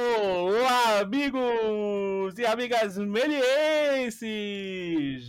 Olá, amigos e amigas melienses!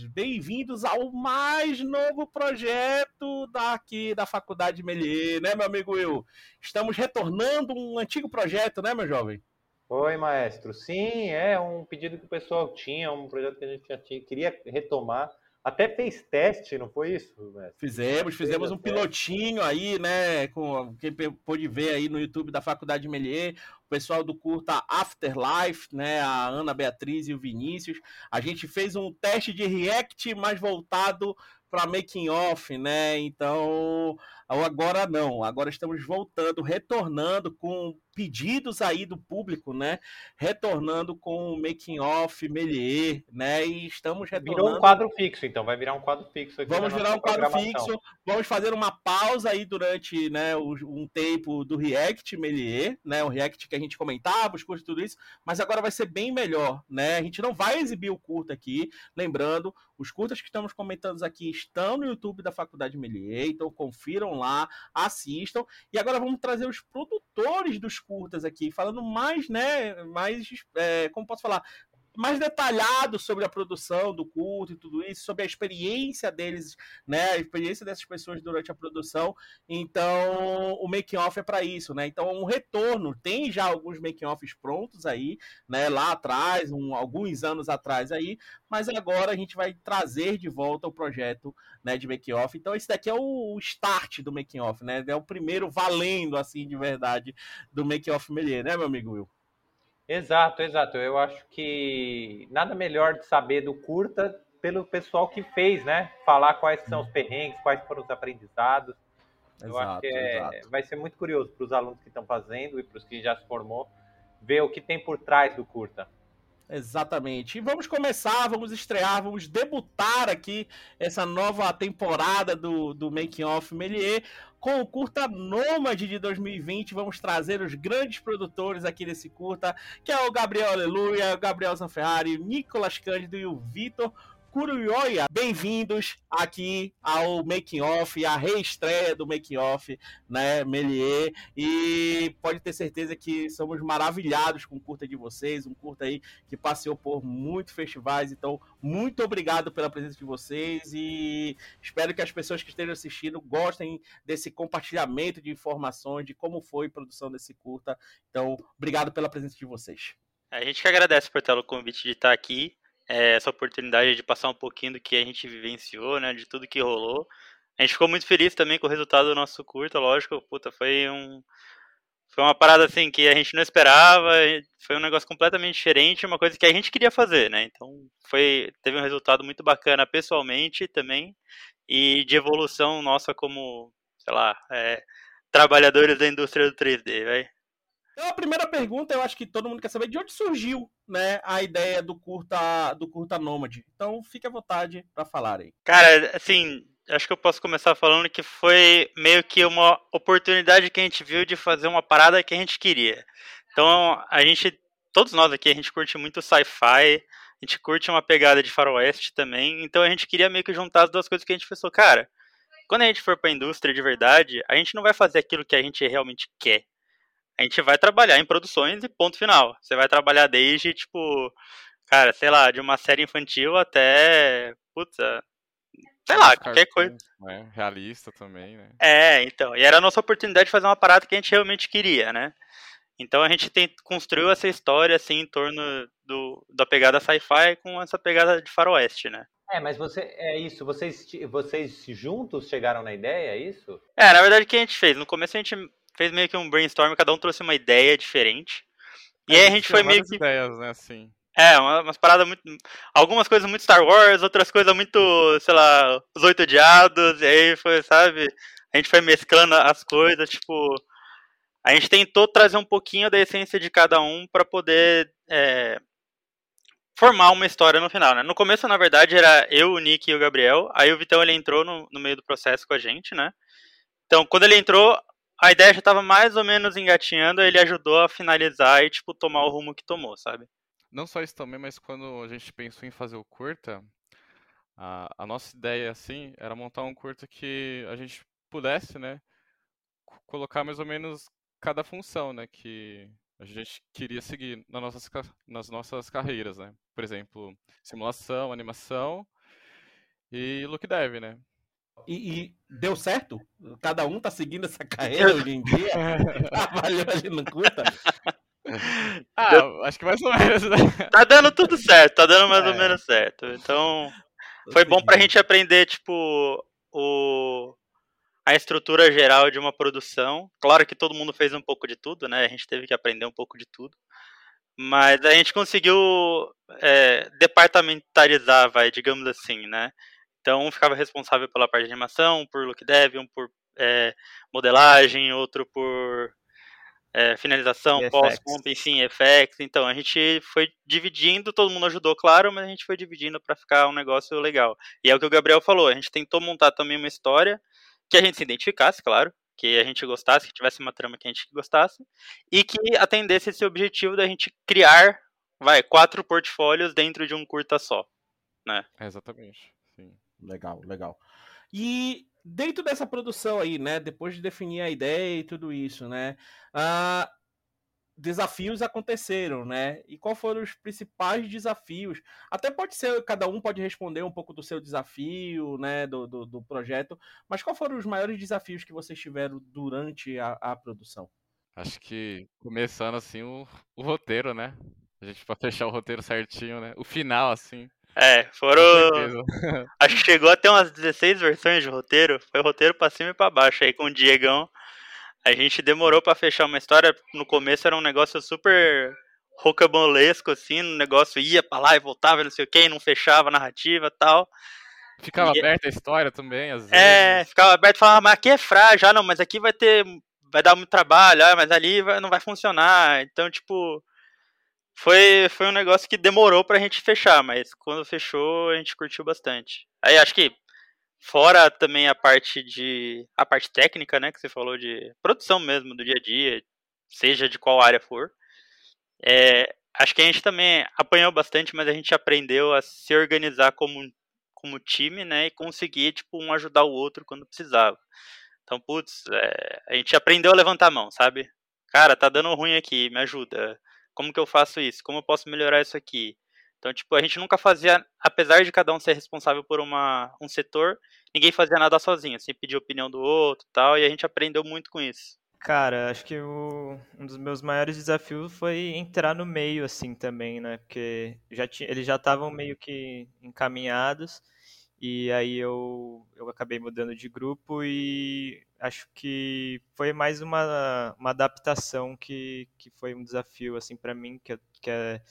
Bem-vindos ao mais novo projeto daqui da Faculdade Melier, né, meu amigo Will? Estamos retornando um antigo projeto, né, meu jovem? Oi, maestro. Sim, é um pedido que o pessoal tinha, um projeto que a gente tinha, queria retomar. Até fez teste, não foi isso? Mestre? Fizemos, fizemos um pilotinho aí, né? Com quem pôde ver aí no YouTube da Faculdade Melier, o pessoal do curta Afterlife, né? A Ana Beatriz e o Vinícius. A gente fez um teste de React mais voltado para making off, né? Então, agora não. Agora estamos voltando, retornando com pedidos aí do público, né? Retornando com o making off Melier, né? E estamos retornando. Virou um quadro fixo, então vai virar um quadro fixo aqui. Vamos virar um quadro fixo. Vamos fazer uma pausa aí durante, né, um tempo do React Melier, né? O React que a gente comentava, os cursos tudo isso, mas agora vai ser bem melhor, né? A gente não vai exibir o curto aqui, lembrando, os curtas que estamos comentando aqui estão no YouTube da Faculdade Melier, então confiram lá, assistam. E agora vamos trazer os produtores dos curtas aqui, falando mais, né, mais, é, como posso falar, mais detalhado sobre a produção do culto e tudo isso, sobre a experiência deles, né, a experiência dessas pessoas durante a produção. Então, o making off é para isso, né? Então, um retorno, tem já alguns making offs prontos aí, né, lá atrás, um, alguns anos atrás aí, mas agora a gente vai trazer de volta o projeto, né, de making off. Então, esse daqui é o start do making off, né? É o primeiro valendo assim de verdade do making off Melier, né, meu amigo Will? Exato, exato. Eu acho que nada melhor de saber do curta pelo pessoal que fez, né? Falar quais são os perrengues, quais foram os aprendizados. Eu exato, acho que é, vai ser muito curioso para os alunos que estão fazendo e para os que já se formou ver o que tem por trás do curta. Exatamente. E vamos começar, vamos estrear, vamos debutar aqui essa nova temporada do, do Making Off Melier com o curta Nômade de 2020. Vamos trazer os grandes produtores aqui desse curta, que é o Gabriel Aleluia, o Gabriel Zanferrari, Nicolas Cândido e o Vitor Kuruyoya, bem-vindos aqui ao Making Off, a reestreia do Making Off, né, Melier, e pode ter certeza que somos maravilhados com o curta de vocês, um curta aí que passeou por muitos festivais, então muito obrigado pela presença de vocês e espero que as pessoas que estejam assistindo gostem desse compartilhamento de informações de como foi a produção desse curta, então obrigado pela presença de vocês. A gente que agradece por ter o convite de estar aqui é, essa oportunidade de passar um pouquinho do que a gente vivenciou, né, de tudo que rolou. A gente ficou muito feliz também com o resultado do nosso curta, lógico, puta, foi um foi uma parada assim que a gente não esperava, foi um negócio completamente diferente, uma coisa que a gente queria fazer, né? Então, foi teve um resultado muito bacana pessoalmente também e de evolução nossa como, sei lá, é, trabalhadores da indústria do 3D, vai. Então a primeira pergunta, eu acho que todo mundo quer saber de onde surgiu, né, a ideia do curta do curta nômade. Então fique à vontade para falar aí. Cara, assim, acho que eu posso começar falando que foi meio que uma oportunidade que a gente viu de fazer uma parada que a gente queria. Então, a gente, todos nós aqui, a gente curte muito sci-fi, a gente curte uma pegada de faroeste também, então a gente queria meio que juntar as duas coisas que a gente pensou, cara, quando a gente for para a indústria de verdade, a gente não vai fazer aquilo que a gente realmente quer a gente vai trabalhar em produções e ponto final. Você vai trabalhar desde, tipo, cara, sei lá, de uma série infantil até. Putz, sei lá, qualquer coisa. É, realista também, né? É, então. E era a nossa oportunidade de fazer uma parada que a gente realmente queria, né? Então a gente tem, construiu essa história assim em torno do, da pegada sci-fi com essa pegada de faroeste, né? É, mas você é isso, vocês, vocês juntos chegaram na ideia, é isso? É, na verdade o que a gente fez? No começo a gente fez meio que um brainstorm, cada um trouxe uma ideia diferente. E é, aí a gente foi meio que. ideias, né, assim. É, umas paradas muito. Algumas coisas muito Star Wars, outras coisas muito, sei lá, os oito diados, e aí foi, sabe? A gente foi mesclando as coisas, tipo. A gente tentou trazer um pouquinho da essência de cada um para poder é, formar uma história no final, né? No começo, na verdade, era eu, o Nick e o Gabriel. Aí o Vitão ele entrou no, no meio do processo com a gente, né? Então, quando ele entrou, a ideia já estava mais ou menos engatinhando, ele ajudou a finalizar e, tipo, tomar o rumo que tomou, sabe? Não só isso também, mas quando a gente pensou em fazer o curta, a, a nossa ideia, assim, era montar um curta que a gente pudesse, né, colocar mais ou menos cada função, né, que a gente queria seguir nas nossas, nas nossas carreiras, né? Por exemplo, simulação, animação e look dev, né? E, e, deu certo? Cada um tá seguindo essa carreira hoje em dia? Trabalhou ali no curta? Ah, deu... acho que mais ou menos, né? Tá dando tudo certo, tá dando mais é. ou menos certo. Então, foi bom pra gente aprender, tipo, o, a estrutura geral de uma produção. Claro que todo mundo fez um pouco de tudo, né? A gente teve que aprender um pouco de tudo. Mas a gente conseguiu é, departamentalizar, vai, digamos assim, né? Então, um ficava responsável pela parte de animação, por look dev, um por é, modelagem, outro por é, finalização, pós-comp, enfim, effects. Então, a gente foi dividindo, todo mundo ajudou, claro, mas a gente foi dividindo para ficar um negócio legal. E é o que o Gabriel falou, a gente tentou montar também uma história que a gente se identificasse, claro, que a gente gostasse, que tivesse uma trama que a gente gostasse, e que atendesse esse objetivo da gente criar, vai, quatro portfólios dentro de um curta só, né? É exatamente. Legal, legal. E dentro dessa produção aí, né, depois de definir a ideia e tudo isso, né, uh, desafios aconteceram, né? E qual foram os principais desafios? Até pode ser, cada um pode responder um pouco do seu desafio, né, do, do, do projeto, mas qual foram os maiores desafios que vocês tiveram durante a, a produção? Acho que começando assim o, o roteiro, né? A gente para fechar o roteiro certinho, né? O final, assim. É, foram. Acho que chegou até umas 16 versões de roteiro. Foi roteiro pra cima e pra baixo aí com o Diegão. A gente demorou para fechar uma história. No começo era um negócio super rocambolesco, assim. O negócio ia pra lá e voltava, não sei o que, não fechava a narrativa e tal. Ficava e... aberta a história também, às é, vezes. É, ficava aberto e falava, mas aqui é frágil, ah, não, mas aqui vai ter. Vai dar muito trabalho, ah, mas ali vai, não vai funcionar. Então, tipo foi, foi um negócio que demorou pra gente fechar, mas quando fechou a gente curtiu bastante. Aí acho que fora também a parte de a parte técnica, né, que você falou de produção mesmo do dia a dia, seja de qual área for. É, acho que a gente também apanhou bastante, mas a gente aprendeu a se organizar como como time, né, e conseguir tipo um ajudar o outro quando precisava. Então, putz, é, a gente aprendeu a levantar a mão, sabe? Cara, tá dando ruim aqui, me ajuda como que eu faço isso? Como eu posso melhorar isso aqui? Então, tipo, a gente nunca fazia, apesar de cada um ser responsável por uma, um setor, ninguém fazia nada sozinho, assim, pedir opinião do outro e tal, e a gente aprendeu muito com isso. Cara, acho que o, um dos meus maiores desafios foi entrar no meio, assim, também, né? Porque já tinha, eles já estavam meio que encaminhados, e aí eu, eu acabei mudando de grupo e acho que foi mais uma, uma adaptação que, que foi um desafio assim para mim, que, que, é,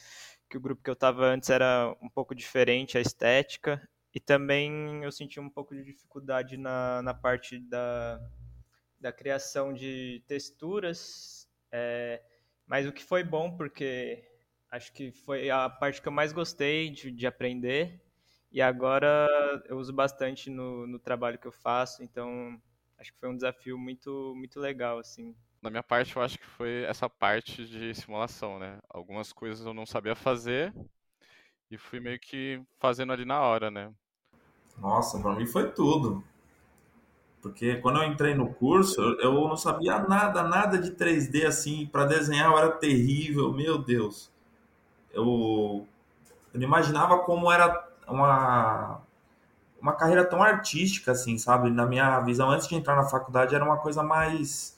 que o grupo que eu estava antes era um pouco diferente, a estética, e também eu senti um pouco de dificuldade na, na parte da, da criação de texturas, é, mas o que foi bom, porque acho que foi a parte que eu mais gostei de, de aprender, e agora eu uso bastante no, no trabalho que eu faço, então acho que foi um desafio muito, muito legal, assim. Na minha parte, eu acho que foi essa parte de simulação, né? Algumas coisas eu não sabia fazer e fui meio que fazendo ali na hora, né? Nossa, para mim foi tudo. Porque quando eu entrei no curso, eu não sabia nada, nada de 3D assim, para desenhar eu era terrível, meu Deus. Eu, eu não imaginava como era uma, uma carreira tão artística, assim, sabe? Na minha visão, antes de entrar na faculdade, era uma coisa mais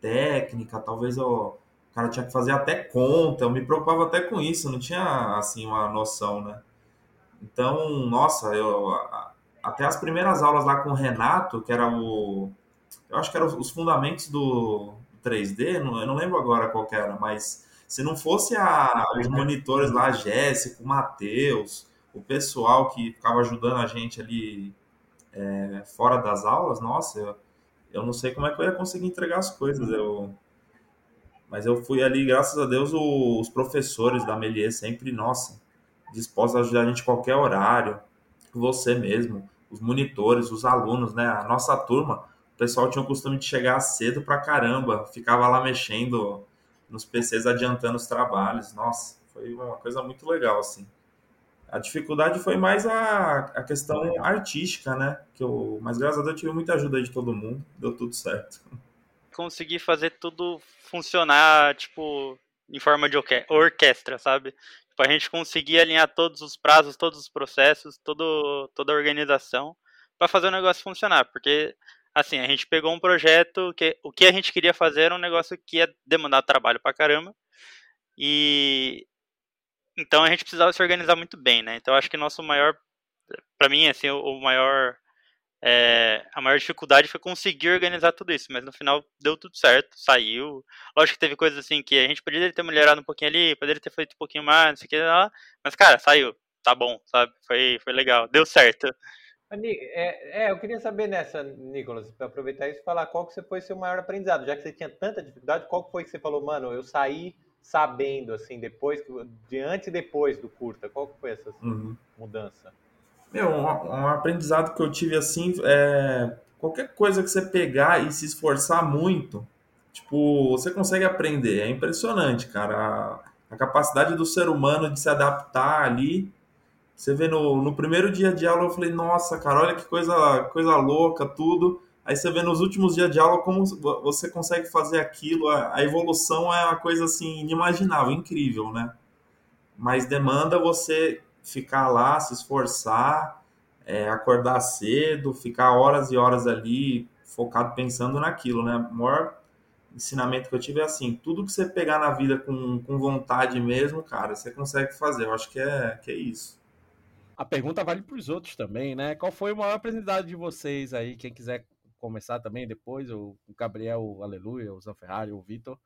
técnica, talvez eu, o cara tinha que fazer até conta, eu me preocupava até com isso, não tinha, assim, uma noção, né? Então, nossa, eu até as primeiras aulas lá com o Renato, que era o eu acho que eram os fundamentos do 3D, eu não lembro agora qual era, mas se não fosse a, os monitores lá, a Jéssica, o Matheus, o pessoal que ficava ajudando a gente ali é, fora das aulas, nossa, eu, eu não sei como é que eu ia conseguir entregar as coisas. Eu, mas eu fui ali, graças a Deus, o, os professores da Melier sempre, nossa, dispostos a ajudar a gente em qualquer horário, você mesmo, os monitores, os alunos, né? A nossa turma, o pessoal tinha o costume de chegar cedo pra caramba, ficava lá mexendo nos PCs, adiantando os trabalhos. Nossa, foi uma coisa muito legal, assim. A dificuldade foi mais a, a questão artística, né? Que eu, mas graças a Deus eu tive muita ajuda de todo mundo, deu tudo certo. Consegui fazer tudo funcionar, tipo, em forma de orquestra, sabe? Tipo, a gente conseguir alinhar todos os prazos, todos os processos, todo, toda a organização para fazer o negócio funcionar, porque assim, a gente pegou um projeto que o que a gente queria fazer era um negócio que ia demandar trabalho pra caramba. E então a gente precisava se organizar muito bem, né? Então acho que nosso maior para mim assim, o maior é, a maior dificuldade foi conseguir organizar tudo isso, mas no final deu tudo certo, saiu. Lógico que teve coisas assim que a gente poderia ter melhorado um pouquinho ali, poderia ter feito um pouquinho mais, não sei o que lá, mas cara, saiu, tá bom, sabe? Foi, foi legal, deu certo. É, é, eu queria saber nessa, Nicolas, para aproveitar isso, falar qual que foi seu maior aprendizado, já que você tinha tanta dificuldade, qual que foi que você falou, mano, eu saí sabendo, assim, depois, de antes e depois do curta, qual que foi essa uhum. mudança? Meu, um, um, aprendizado que eu tive assim é qualquer coisa que você pegar e se esforçar muito, tipo, você consegue aprender. É impressionante, cara. A, a capacidade do ser humano de se adaptar ali. Você vê no, no primeiro dia de aula, eu falei, nossa, cara, olha que coisa, coisa louca, tudo. Aí você vê nos últimos dias de aula como você consegue fazer aquilo. A, a evolução é uma coisa assim inimaginável, incrível, né? Mas demanda você ficar lá, se esforçar, é, acordar cedo, ficar horas e horas ali focado pensando naquilo, né? O maior ensinamento que eu tive é assim, tudo que você pegar na vida com, com vontade mesmo, cara, você consegue fazer. Eu acho que é, que é isso. A pergunta vale para os outros também, né? Qual foi o maior aprendizado de vocês aí? Quem quiser começar também depois, o Gabriel, o Aleluia, o Zanferrari, o Vitor,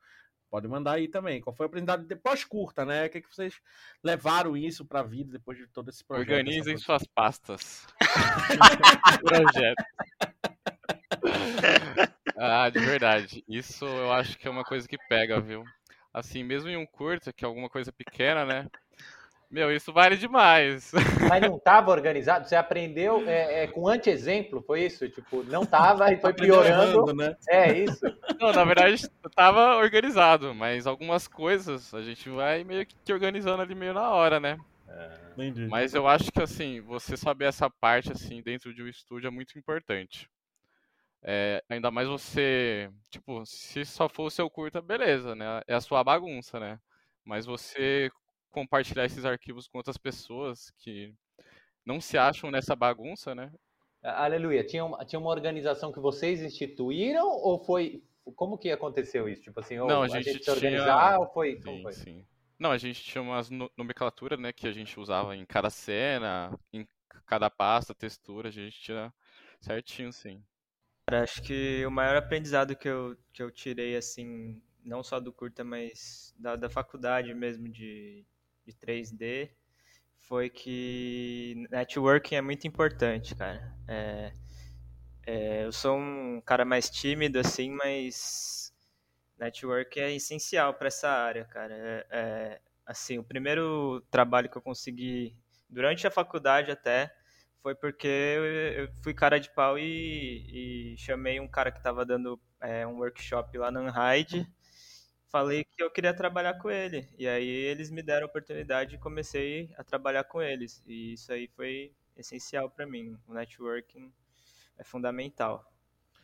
Pode mandar aí também. Qual foi o aprendizado depois curta, né? O que, é que vocês levaram isso para a vida depois de todo esse projeto? Organizem suas pastas. projeto. ah, de verdade. Isso eu acho que é uma coisa que pega, viu? Assim, mesmo em um curta, que é alguma coisa pequena, né? Meu, isso vale demais. Mas não estava organizado? Você aprendeu é, é, com anti-exemplo, foi isso? Tipo, não estava e foi piorando. Errando, né? É isso. Não, na verdade, estava organizado, mas algumas coisas a gente vai meio que organizando ali meio na hora, né? É. Mas eu acho que assim, você saber essa parte assim dentro de um estúdio é muito importante. É, ainda mais você, tipo, se só for o seu curta, beleza, né? É a sua bagunça, né? Mas você compartilhar esses arquivos com outras pessoas que não se acham nessa bagunça, né? Aleluia. Tinha uma, tinha uma organização que vocês instituíram ou foi. Como que aconteceu isso? Tipo assim, não, a, gente, a gente se organizar tinha... ou foi. Sim, foi? sim. Não, a gente tinha umas nomenclatura, né, que a gente usava em cada cena, em cada pasta, textura, a gente tinha certinho, sim. Cara, acho que o maior aprendizado que eu, que eu tirei, assim, não só do curta, mas da, da faculdade mesmo de, de 3D foi que networking é muito importante, cara. É, é, eu sou um cara mais tímido, assim, mas networking é essencial para essa área, cara. É, é, assim, o primeiro trabalho que eu consegui durante a faculdade até foi porque eu, fui cara de pau e, e chamei um cara que estava dando é, um workshop lá no Unhide falei que eu queria trabalhar com ele. E aí eles me deram a oportunidade e comecei a trabalhar com eles. E isso aí foi essencial para mim. O networking é fundamental.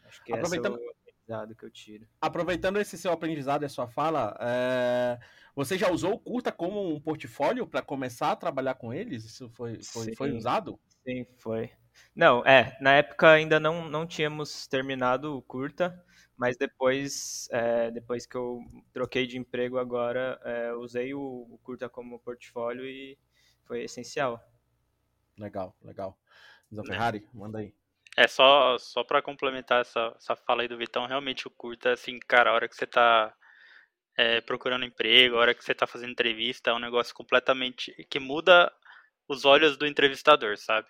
Acho que Aproveitando... esse é o aprendizado que eu tiro. Aproveitando esse seu aprendizado e a sua fala, é... você já usou o Curta como um portfólio para começar a trabalhar com eles? Isso foi, foi, foi usado? Sim, foi. Não, é, na época ainda não, não tínhamos terminado o Curta, mas depois, é, depois que eu troquei de emprego agora, é, usei o, o, Curta como portfólio e foi essencial. Legal, legal. Zé Ferrari, manda aí. É, só, só para complementar essa, essa fala aí do Vitão, realmente o Curta, assim, cara, a hora que você tá é, procurando emprego, a hora que você tá fazendo entrevista, é um negócio completamente que muda os olhos do entrevistador, sabe?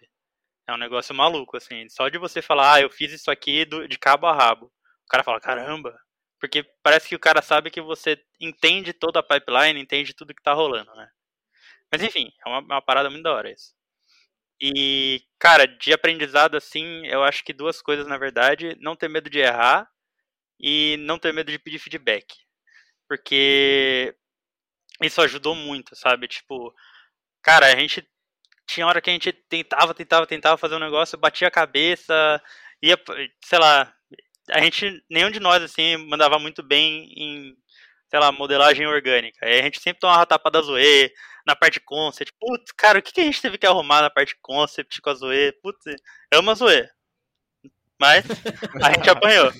É um negócio maluco, assim. Só de você falar, ah, eu fiz isso aqui do, de cabo a rabo cara fala, caramba. Porque parece que o cara sabe que você entende toda a pipeline, entende tudo que tá rolando, né? Mas enfim, é uma, uma parada muito da hora isso. E, cara, de aprendizado assim, eu acho que duas coisas na verdade: não ter medo de errar e não ter medo de pedir feedback. Porque isso ajudou muito, sabe? Tipo, cara, a gente tinha hora que a gente tentava, tentava, tentava fazer um negócio, batia a cabeça, ia, sei lá, a gente, nenhum de nós, assim, mandava muito bem em sei lá, modelagem orgânica. A gente sempre toma uma tapa da Zoe, na parte concept. Putz, cara, o que, que a gente teve que arrumar na parte concept com a Zoe? Putz, amo a Zoe. Mas a gente apanhou.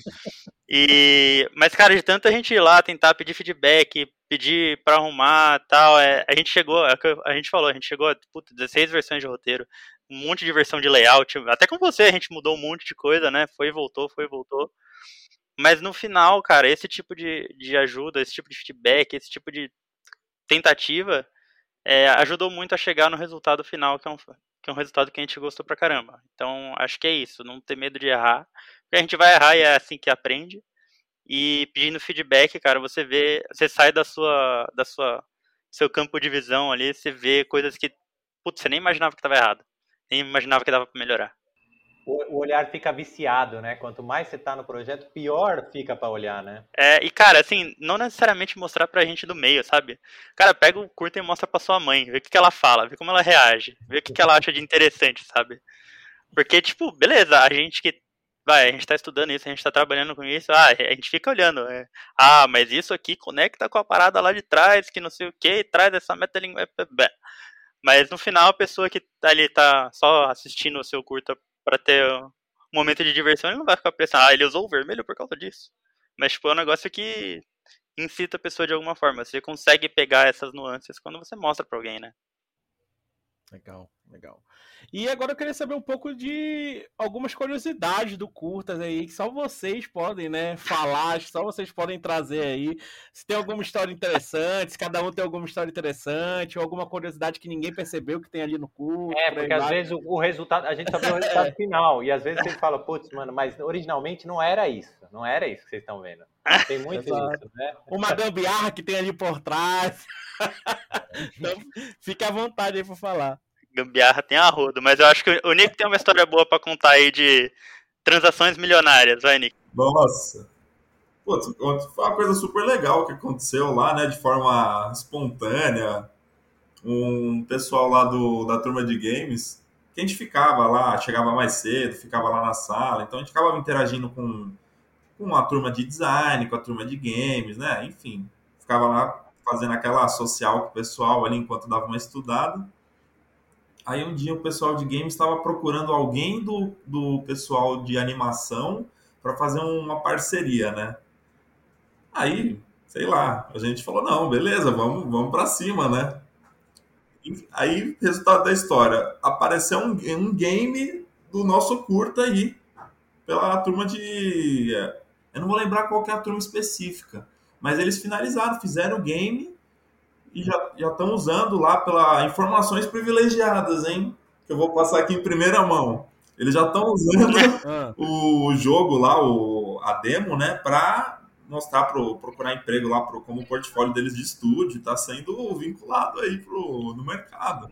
E, mas, cara, de tanto a gente ir lá tentar pedir feedback, pedir para arrumar tal, é, a gente chegou, é a gente falou, a gente chegou a puta, 16 versões de roteiro, um monte de versão de layout, até com você a gente mudou um monte de coisa, né? Foi e voltou, foi e voltou. Mas no final, cara, esse tipo de, de ajuda, esse tipo de feedback, esse tipo de tentativa é, ajudou muito a chegar no resultado final, que é, um, que é um resultado que a gente gostou pra caramba. Então, acho que é isso, não ter medo de errar. Porque a gente vai errar e é assim que aprende. E pedindo feedback, cara, você vê, você sai da sua, da sua, seu campo de visão ali, você vê coisas que, putz, você nem imaginava que estava errado, nem imaginava que dava para melhorar o, olhar fica viciado, né? Quanto mais você tá no projeto, pior fica para olhar, né? É, e cara, assim, não necessariamente mostrar pra gente do meio, sabe? Cara, pega o curta e mostra pra sua mãe, vê o que, que ela fala, vê como ela reage, vê o que, que ela acha de interessante, sabe? Porque, tipo, beleza, a gente que. Vai, a gente tá estudando isso, a gente tá trabalhando com isso, ah, a gente fica olhando. É, ah, mas isso aqui conecta com a parada lá de trás, que não sei o que, traz essa metalinguagem. Mas no final, a pessoa que tá ali tá só assistindo o seu curta para ter um momento de diversão, ele não vai ficar pensando, ah, ele usou o vermelho por causa disso. Mas, tipo, é um negócio que incita a pessoa de alguma forma. Você consegue pegar essas nuances quando você mostra pra alguém, né? Legal, legal. E agora eu queria saber um pouco de algumas curiosidades do Curtas aí, que só vocês podem, né, falar, só vocês podem trazer aí. Se tem alguma história interessante, se cada um tem alguma história interessante, ou alguma curiosidade que ninguém percebeu que tem ali no curso. É, porque às vezes o, o, resultado, a gente sabe o resultado final, e às vezes você fala, putz, mano, mas originalmente não era isso, não era isso que vocês estão vendo. Tem muito isso, né? Uma gambiarra que tem ali por trás. então, fique à vontade aí para falar gambiarra tem arrodo, mas eu acho que o Nick tem uma história boa para contar aí de transações milionárias, vai, Nick. Nossa. Putz, foi uma coisa super legal que aconteceu lá, né, de forma espontânea. Um pessoal lá do, da turma de games, que a gente ficava lá, chegava mais cedo, ficava lá na sala, então a gente ficava interagindo com, com a turma de design, com a turma de games, né, enfim, ficava lá fazendo aquela social com o pessoal ali enquanto dava uma estudada. Aí um dia o pessoal de games estava procurando alguém do, do pessoal de animação para fazer uma parceria, né? Aí, sei lá, a gente falou, não, beleza, vamos, vamos para cima, né? Aí, resultado da história, apareceu um, um game do nosso curta aí, pela turma de... Eu não vou lembrar qual é a turma específica, mas eles finalizaram, fizeram o game e já estão usando lá pela informações privilegiadas, hein? Que eu vou passar aqui em primeira mão. Eles já estão usando ah. o jogo lá, o, a demo, né, para mostrar pro procurar emprego lá pro, como portfólio deles de estúdio, está sendo vinculado aí pro, no mercado.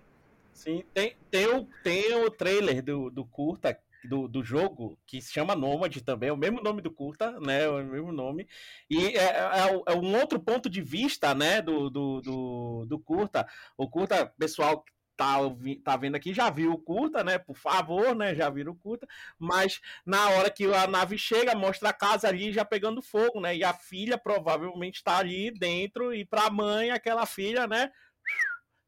Sim, tem, tem, o, tem o trailer do, do curta do, do jogo, que se chama Nomad também, é o mesmo nome do curta, né? É o mesmo nome. E é, é, é um outro ponto de vista, né, do, do, do, do curta. O curta, pessoal tá, tá vendo aqui, já viu o curta, né? Por favor, né? Já viram o curta. Mas na hora que a nave chega, mostra a casa ali já pegando fogo, né? E a filha provavelmente está ali dentro, e para a mãe, aquela filha, né?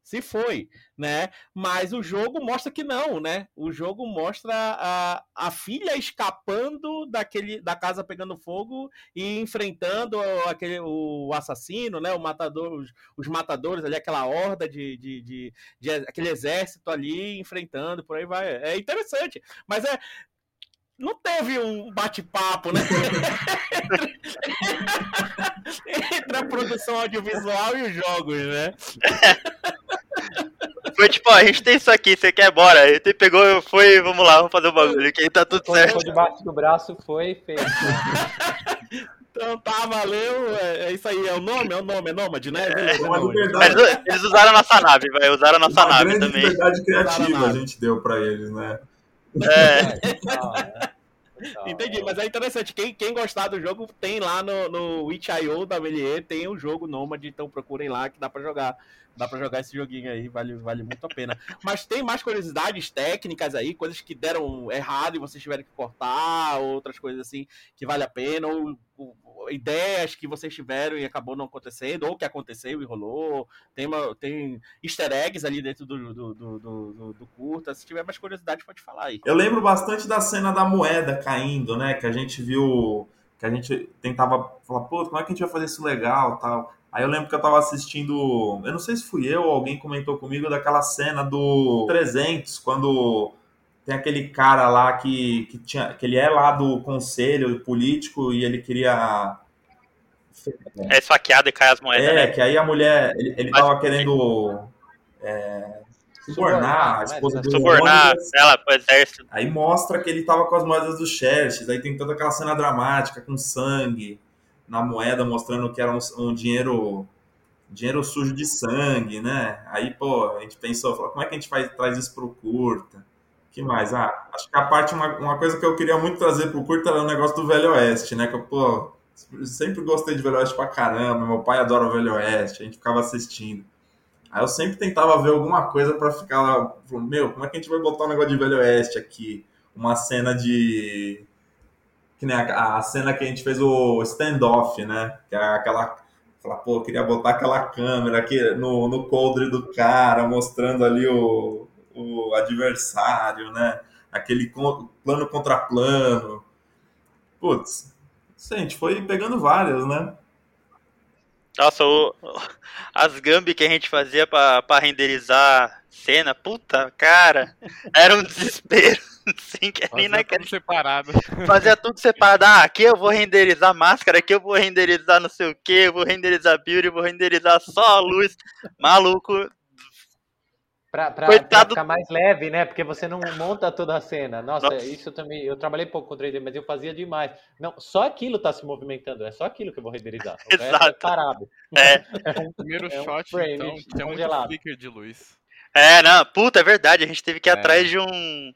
Se foi, né? Mas o jogo mostra que não, né? O jogo mostra a, a filha escapando daquele da casa pegando fogo e enfrentando aquele o assassino, né? O matador, os, os matadores ali, aquela horda de, de, de, de, aquele exército ali enfrentando, por aí vai. É interessante, mas é não teve um bate-papo, né? Entre a produção audiovisual e os jogos, né? Foi tipo, ó, a gente tem isso aqui, você quer bora? Ele pegou, foi, vamos lá, vamos fazer o um bagulho, que aí tá tudo Quando certo. debaixo do braço foi feito. Então tá, valeu. É, é, isso aí, é o nome? É o nome, é Nômade, né? É, Mas eles usaram a nossa nave, vai, usaram a nossa Uma nave grande também. liberdade criativa a, a gente deu pra eles, né? É. Entendi, mas é interessante. Quem, quem gostar do jogo tem lá no, no itch.io da Melier, tem o jogo Nomad, então procurem lá que dá pra jogar. Dá pra jogar esse joguinho aí, vale, vale muito a pena. Mas tem mais curiosidades técnicas aí, coisas que deram errado e vocês tiveram que cortar, outras coisas assim que vale a pena, ou, ou ideias que vocês tiveram e acabou não acontecendo, ou que aconteceu e rolou. Tem, uma, tem easter eggs ali dentro do, do, do, do, do curta. Se tiver mais curiosidade, pode falar aí. Eu lembro bastante da cena da moeda caindo, né? Que a gente viu. Que a gente tentava falar, pô, como é que a gente vai fazer isso legal tal. Aí eu lembro que eu tava assistindo, eu não sei se fui eu ou alguém comentou comigo daquela cena do 300, quando tem aquele cara lá que, que, tinha, que ele é lá do conselho político e ele queria. É esfaqueado e cai as moedas. É, né? que aí a mulher. Ele, ele tava querendo. É, subornar a esposa do Subornar ela pro exército. Aí mostra que ele tava com as moedas do Xerxes. Aí tem toda aquela cena dramática com sangue na moeda, mostrando que era um, um dinheiro dinheiro sujo de sangue, né? Aí, pô, a gente pensou, como é que a gente faz, traz isso pro curta? Que mais? Ah, acho que a parte, uma, uma coisa que eu queria muito trazer pro curto era o negócio do Velho Oeste, né? Que eu, pô, sempre gostei de Velho Oeste pra caramba, meu pai adora o Velho Oeste, a gente ficava assistindo. Aí eu sempre tentava ver alguma coisa para ficar lá, meu, como é que a gente vai botar um negócio de Velho Oeste aqui? Uma cena de. Que nem a, a cena que a gente fez o standoff, né? Que é aquela. Falar, pô, eu queria botar aquela câmera aqui no, no coldre do cara, mostrando ali o, o adversário, né? Aquele plano contra plano. Putz, a gente foi pegando várias, né? Nossa, o, as gambi que a gente fazia para renderizar cena, puta, cara, era um desespero. Sim, que nem naquele... tudo separado. Fazia tudo separado. Ah, aqui eu vou renderizar máscara, aqui eu vou renderizar não sei o que, eu vou renderizar build, eu vou renderizar só a luz. Maluco, Pra, pra, pra, ficar mais leve, né? Porque você não monta toda a cena. Nossa, Nossa, isso também. Eu trabalhei pouco com 3D, mas eu fazia demais. Não, só aquilo tá se movimentando. É só aquilo que eu vou renderizar. O Exato. É parado. É. o primeiro é um shot, frame, então, tem muito flicker de luz. É, não, puta, é verdade. A gente teve que ir é. atrás de um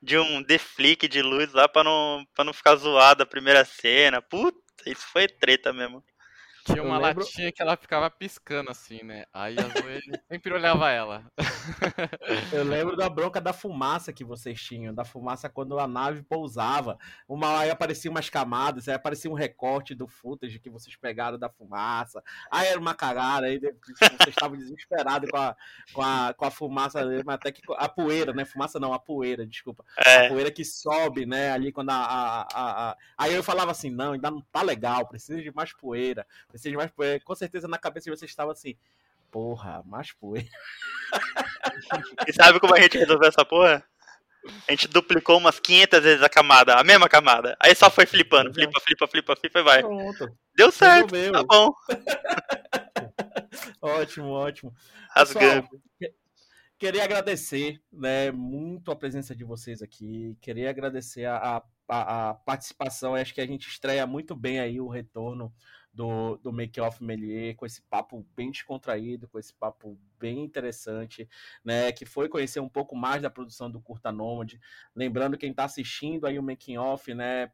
de um deflick de luz lá pra não, pra não ficar zoado a primeira cena. Puta, isso foi treta mesmo. Tinha uma lembro... latinha que ela ficava piscando assim, né? Aí a Zoe sempre olhava ela. Eu lembro da bronca da fumaça que vocês tinham, da fumaça quando a nave pousava. Uma, aí apareciam umas camadas, aí aparecia um recorte do footage que vocês pegaram da fumaça. Aí era uma cagada, aí vocês estavam desesperados com a, com, a, com a fumaça, até que a poeira, né? Fumaça não, a poeira, desculpa. É. A poeira que sobe, né? Ali quando a, a, a, a... Aí eu falava assim, não, ainda não tá legal, precisa de mais poeira De mais poeira. Com certeza na cabeça de vocês estava assim, porra, mais poeira. E sabe como a gente resolveu essa porra? A gente duplicou umas 500 vezes a camada, a mesma camada. Aí só foi flipando, flipa, flipa, flipa, flipa e vai. Pronto. Deu certo, Resolveu. tá bom. ótimo, ótimo. Pessoal, queria agradecer né, muito a presença de vocês aqui. Queria agradecer a, a, a participação. Acho que a gente estreia muito bem aí o retorno do, do Make Off Melier, com esse papo bem descontraído, com esse papo bem interessante, né? Que foi conhecer um pouco mais da produção do Curta Nômade. Lembrando quem está assistindo aí o Making Off, né?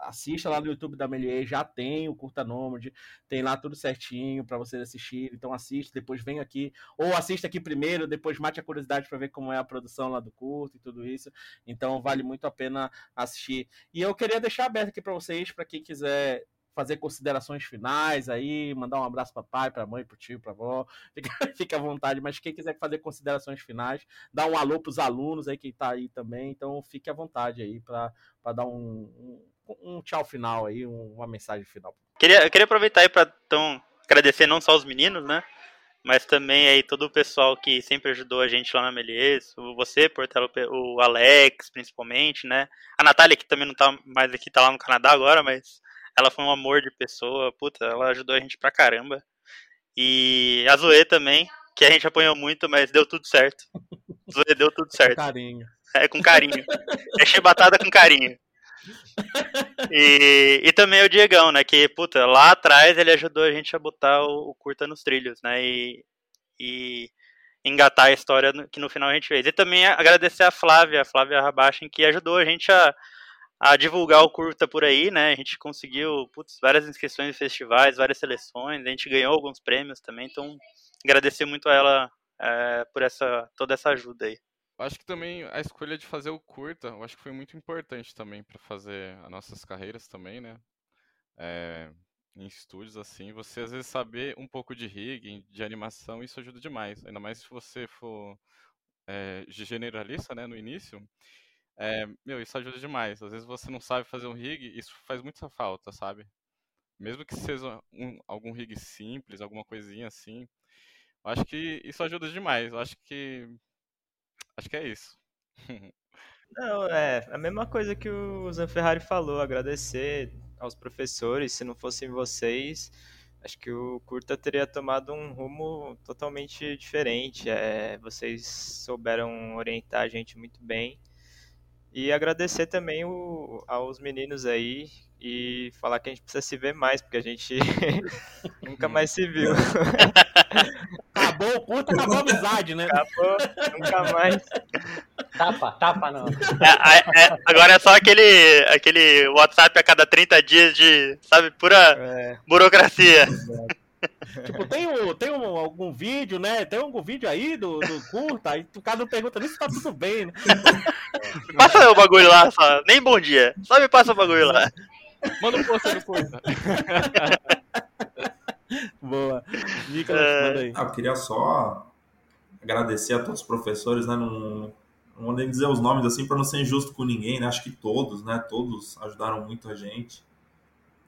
assista lá no YouTube da Melier, já tem o Curta Nômade, tem lá tudo certinho para vocês assistirem. Então assiste, depois vem aqui, ou assista aqui primeiro, depois mate a curiosidade para ver como é a produção lá do curto e tudo isso. Então vale muito a pena assistir. E eu queria deixar aberto aqui para vocês, para quem quiser fazer considerações finais aí, mandar um abraço para pai, para mãe, para tio, para avó, fica, fica à vontade, mas quem quiser fazer considerações finais, dá um alô para os alunos aí que está aí também, então fique à vontade aí para dar um, um, um, tchau final aí, uma mensagem final. Queria, eu queria aproveitar aí para então, agradecer não só os meninos, né, mas também aí todo o pessoal que sempre ajudou a gente lá na Melies, você, Portelo, o Alex, principalmente, né, a Natália que também não tá mais aqui, tá lá no Canadá agora, mas ela foi um amor de pessoa, puta, ela ajudou a gente pra caramba. E a Zoe também, que a gente apanhou muito, mas deu tudo certo. Zoe deu tudo certo. Com carinho. É, com carinho. É chibatada com carinho. E, e também o Diegão, né? Que, puta, lá atrás ele ajudou a gente a botar o, o curta nos trilhos, né? E, e engatar a história que no final a gente fez. E também agradecer a Flávia, a Flávia Rabachin, que ajudou a gente a, a divulgar o curta por aí, né? A gente conseguiu putz, várias inscrições em festivais, várias seleções, a gente ganhou alguns prêmios também, então agradecer muito a ela é, por essa toda essa ajuda aí. Acho que também a escolha de fazer o curta, eu acho que foi muito importante também para fazer as nossas carreiras também, né? É, em estúdios assim, você às vezes saber um pouco de rigging, de animação, isso ajuda demais. Ainda mais se você for é, generalista, né, no início, é, meu, isso ajuda demais. Às vezes você não sabe fazer um rig, isso faz muita falta, sabe? Mesmo que seja um, algum rig simples, alguma coisinha assim, acho que isso ajuda demais. Acho que acho que é isso. Não, é a mesma coisa que o Zanferrari falou, agradecer aos professores, se não fossem vocês, acho que o curta teria tomado um rumo totalmente diferente. É, vocês souberam orientar a gente muito bem. E agradecer também o, aos meninos aí e falar que a gente precisa se ver mais, porque a gente nunca mais se viu. Acabou o curta, acabou a amizade, né? Acabou, nunca mais. Tapa, tapa não. É, é, agora é só aquele, aquele WhatsApp a cada 30 dias de, sabe, pura é. burocracia. tipo, tem, um, tem um, algum vídeo, né? Tem algum vídeo aí do, do curta, aí o cara não pergunta nem se tá tudo bem, né? Passa o bagulho lá, só. Nem bom dia. Só me passa o bagulho lá. Manda um post no curta. Boa. Nicolas, é... manda aí. Ah, eu queria só agradecer a todos os professores, né? Não, não vou nem dizer os nomes assim para não ser injusto com ninguém, né? Acho que todos, né? Todos ajudaram muito a gente.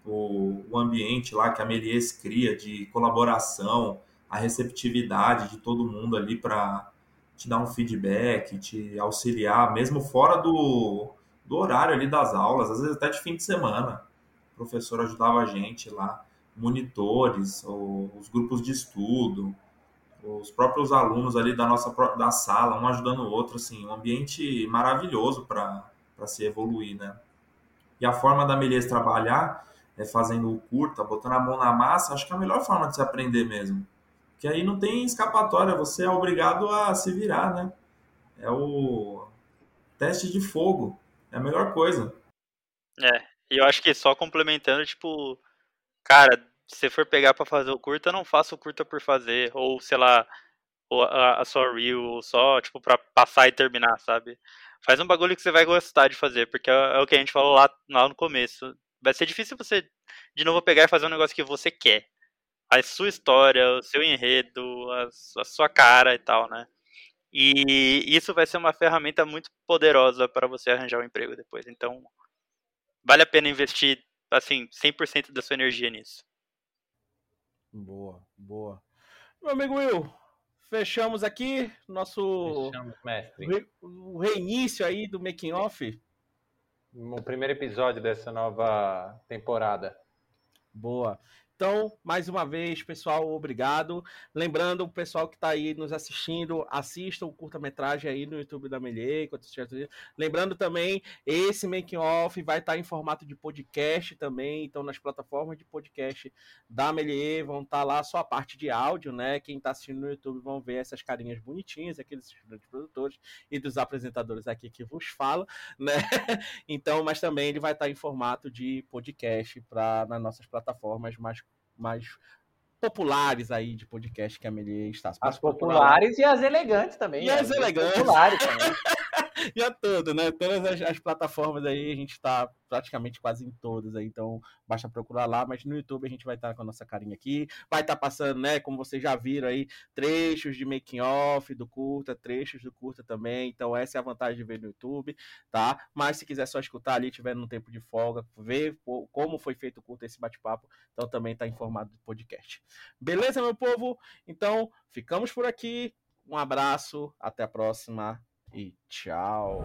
O, o ambiente lá que a Melies cria de colaboração, a receptividade de todo mundo ali para te dar um feedback, te auxiliar, mesmo fora do, do horário ali das aulas, às vezes até de fim de semana. O professor ajudava a gente lá, monitores, os grupos de estudo, os próprios alunos ali da nossa da sala, um ajudando o outro, assim, um ambiente maravilhoso para se evoluir, né? E a forma da Melies trabalhar é fazendo o curta, botando a mão na massa, acho que é a melhor forma de se aprender mesmo. Que aí não tem escapatória, você é obrigado a se virar, né? É o teste de fogo. É a melhor coisa. É, e eu acho que só complementando, tipo, cara, se for pegar para fazer o curta, não faça o curta por fazer, ou sei lá, a, a sua reel, ou só, tipo, pra passar e terminar, sabe? Faz um bagulho que você vai gostar de fazer, porque é, é o que a gente falou lá, lá no começo. Vai ser difícil você, de novo, pegar e fazer um negócio que você quer. A sua história, o seu enredo, a, a sua cara e tal, né? E isso vai ser uma ferramenta muito poderosa para você arranjar um emprego depois. Então, vale a pena investir, assim, 100% da sua energia nisso. Boa, boa. Meu amigo Will, fechamos aqui nosso fechamos, mestre. Re, o reinício aí do making off. O primeiro episódio dessa nova temporada. Boa. Então, mais uma vez, pessoal, obrigado. Lembrando, o pessoal que está aí nos assistindo, assista o curta-metragem aí no YouTube da Melier. Lembrando também, esse making off vai estar tá em formato de podcast também. Então, nas plataformas de podcast da Melier vão estar tá lá só a parte de áudio, né? Quem está assistindo no YouTube vão ver essas carinhas bonitinhas, aqueles produtores e dos apresentadores aqui que vos falo, né? Então, mas também ele vai estar tá em formato de podcast para nas nossas plataformas mais mais populares aí de podcast que a Amelie está. As populares e as elegantes também. E né? as elegantes. Populares também. e a tudo, né? Todas as, as, plataformas aí, a gente está praticamente quase em todas aí, então basta procurar lá, mas no YouTube a gente vai estar tá com a nossa carinha aqui, vai estar tá passando, né, como vocês já viram aí, trechos de making off do curta, trechos do curta também, então essa é a vantagem de ver no YouTube, tá? Mas se quiser só escutar ali, tiver no tempo de folga, ver como foi feito o curta, esse bate-papo, então também tá informado do podcast. Beleza, meu povo? Então, ficamos por aqui. Um abraço, até a próxima e tchau.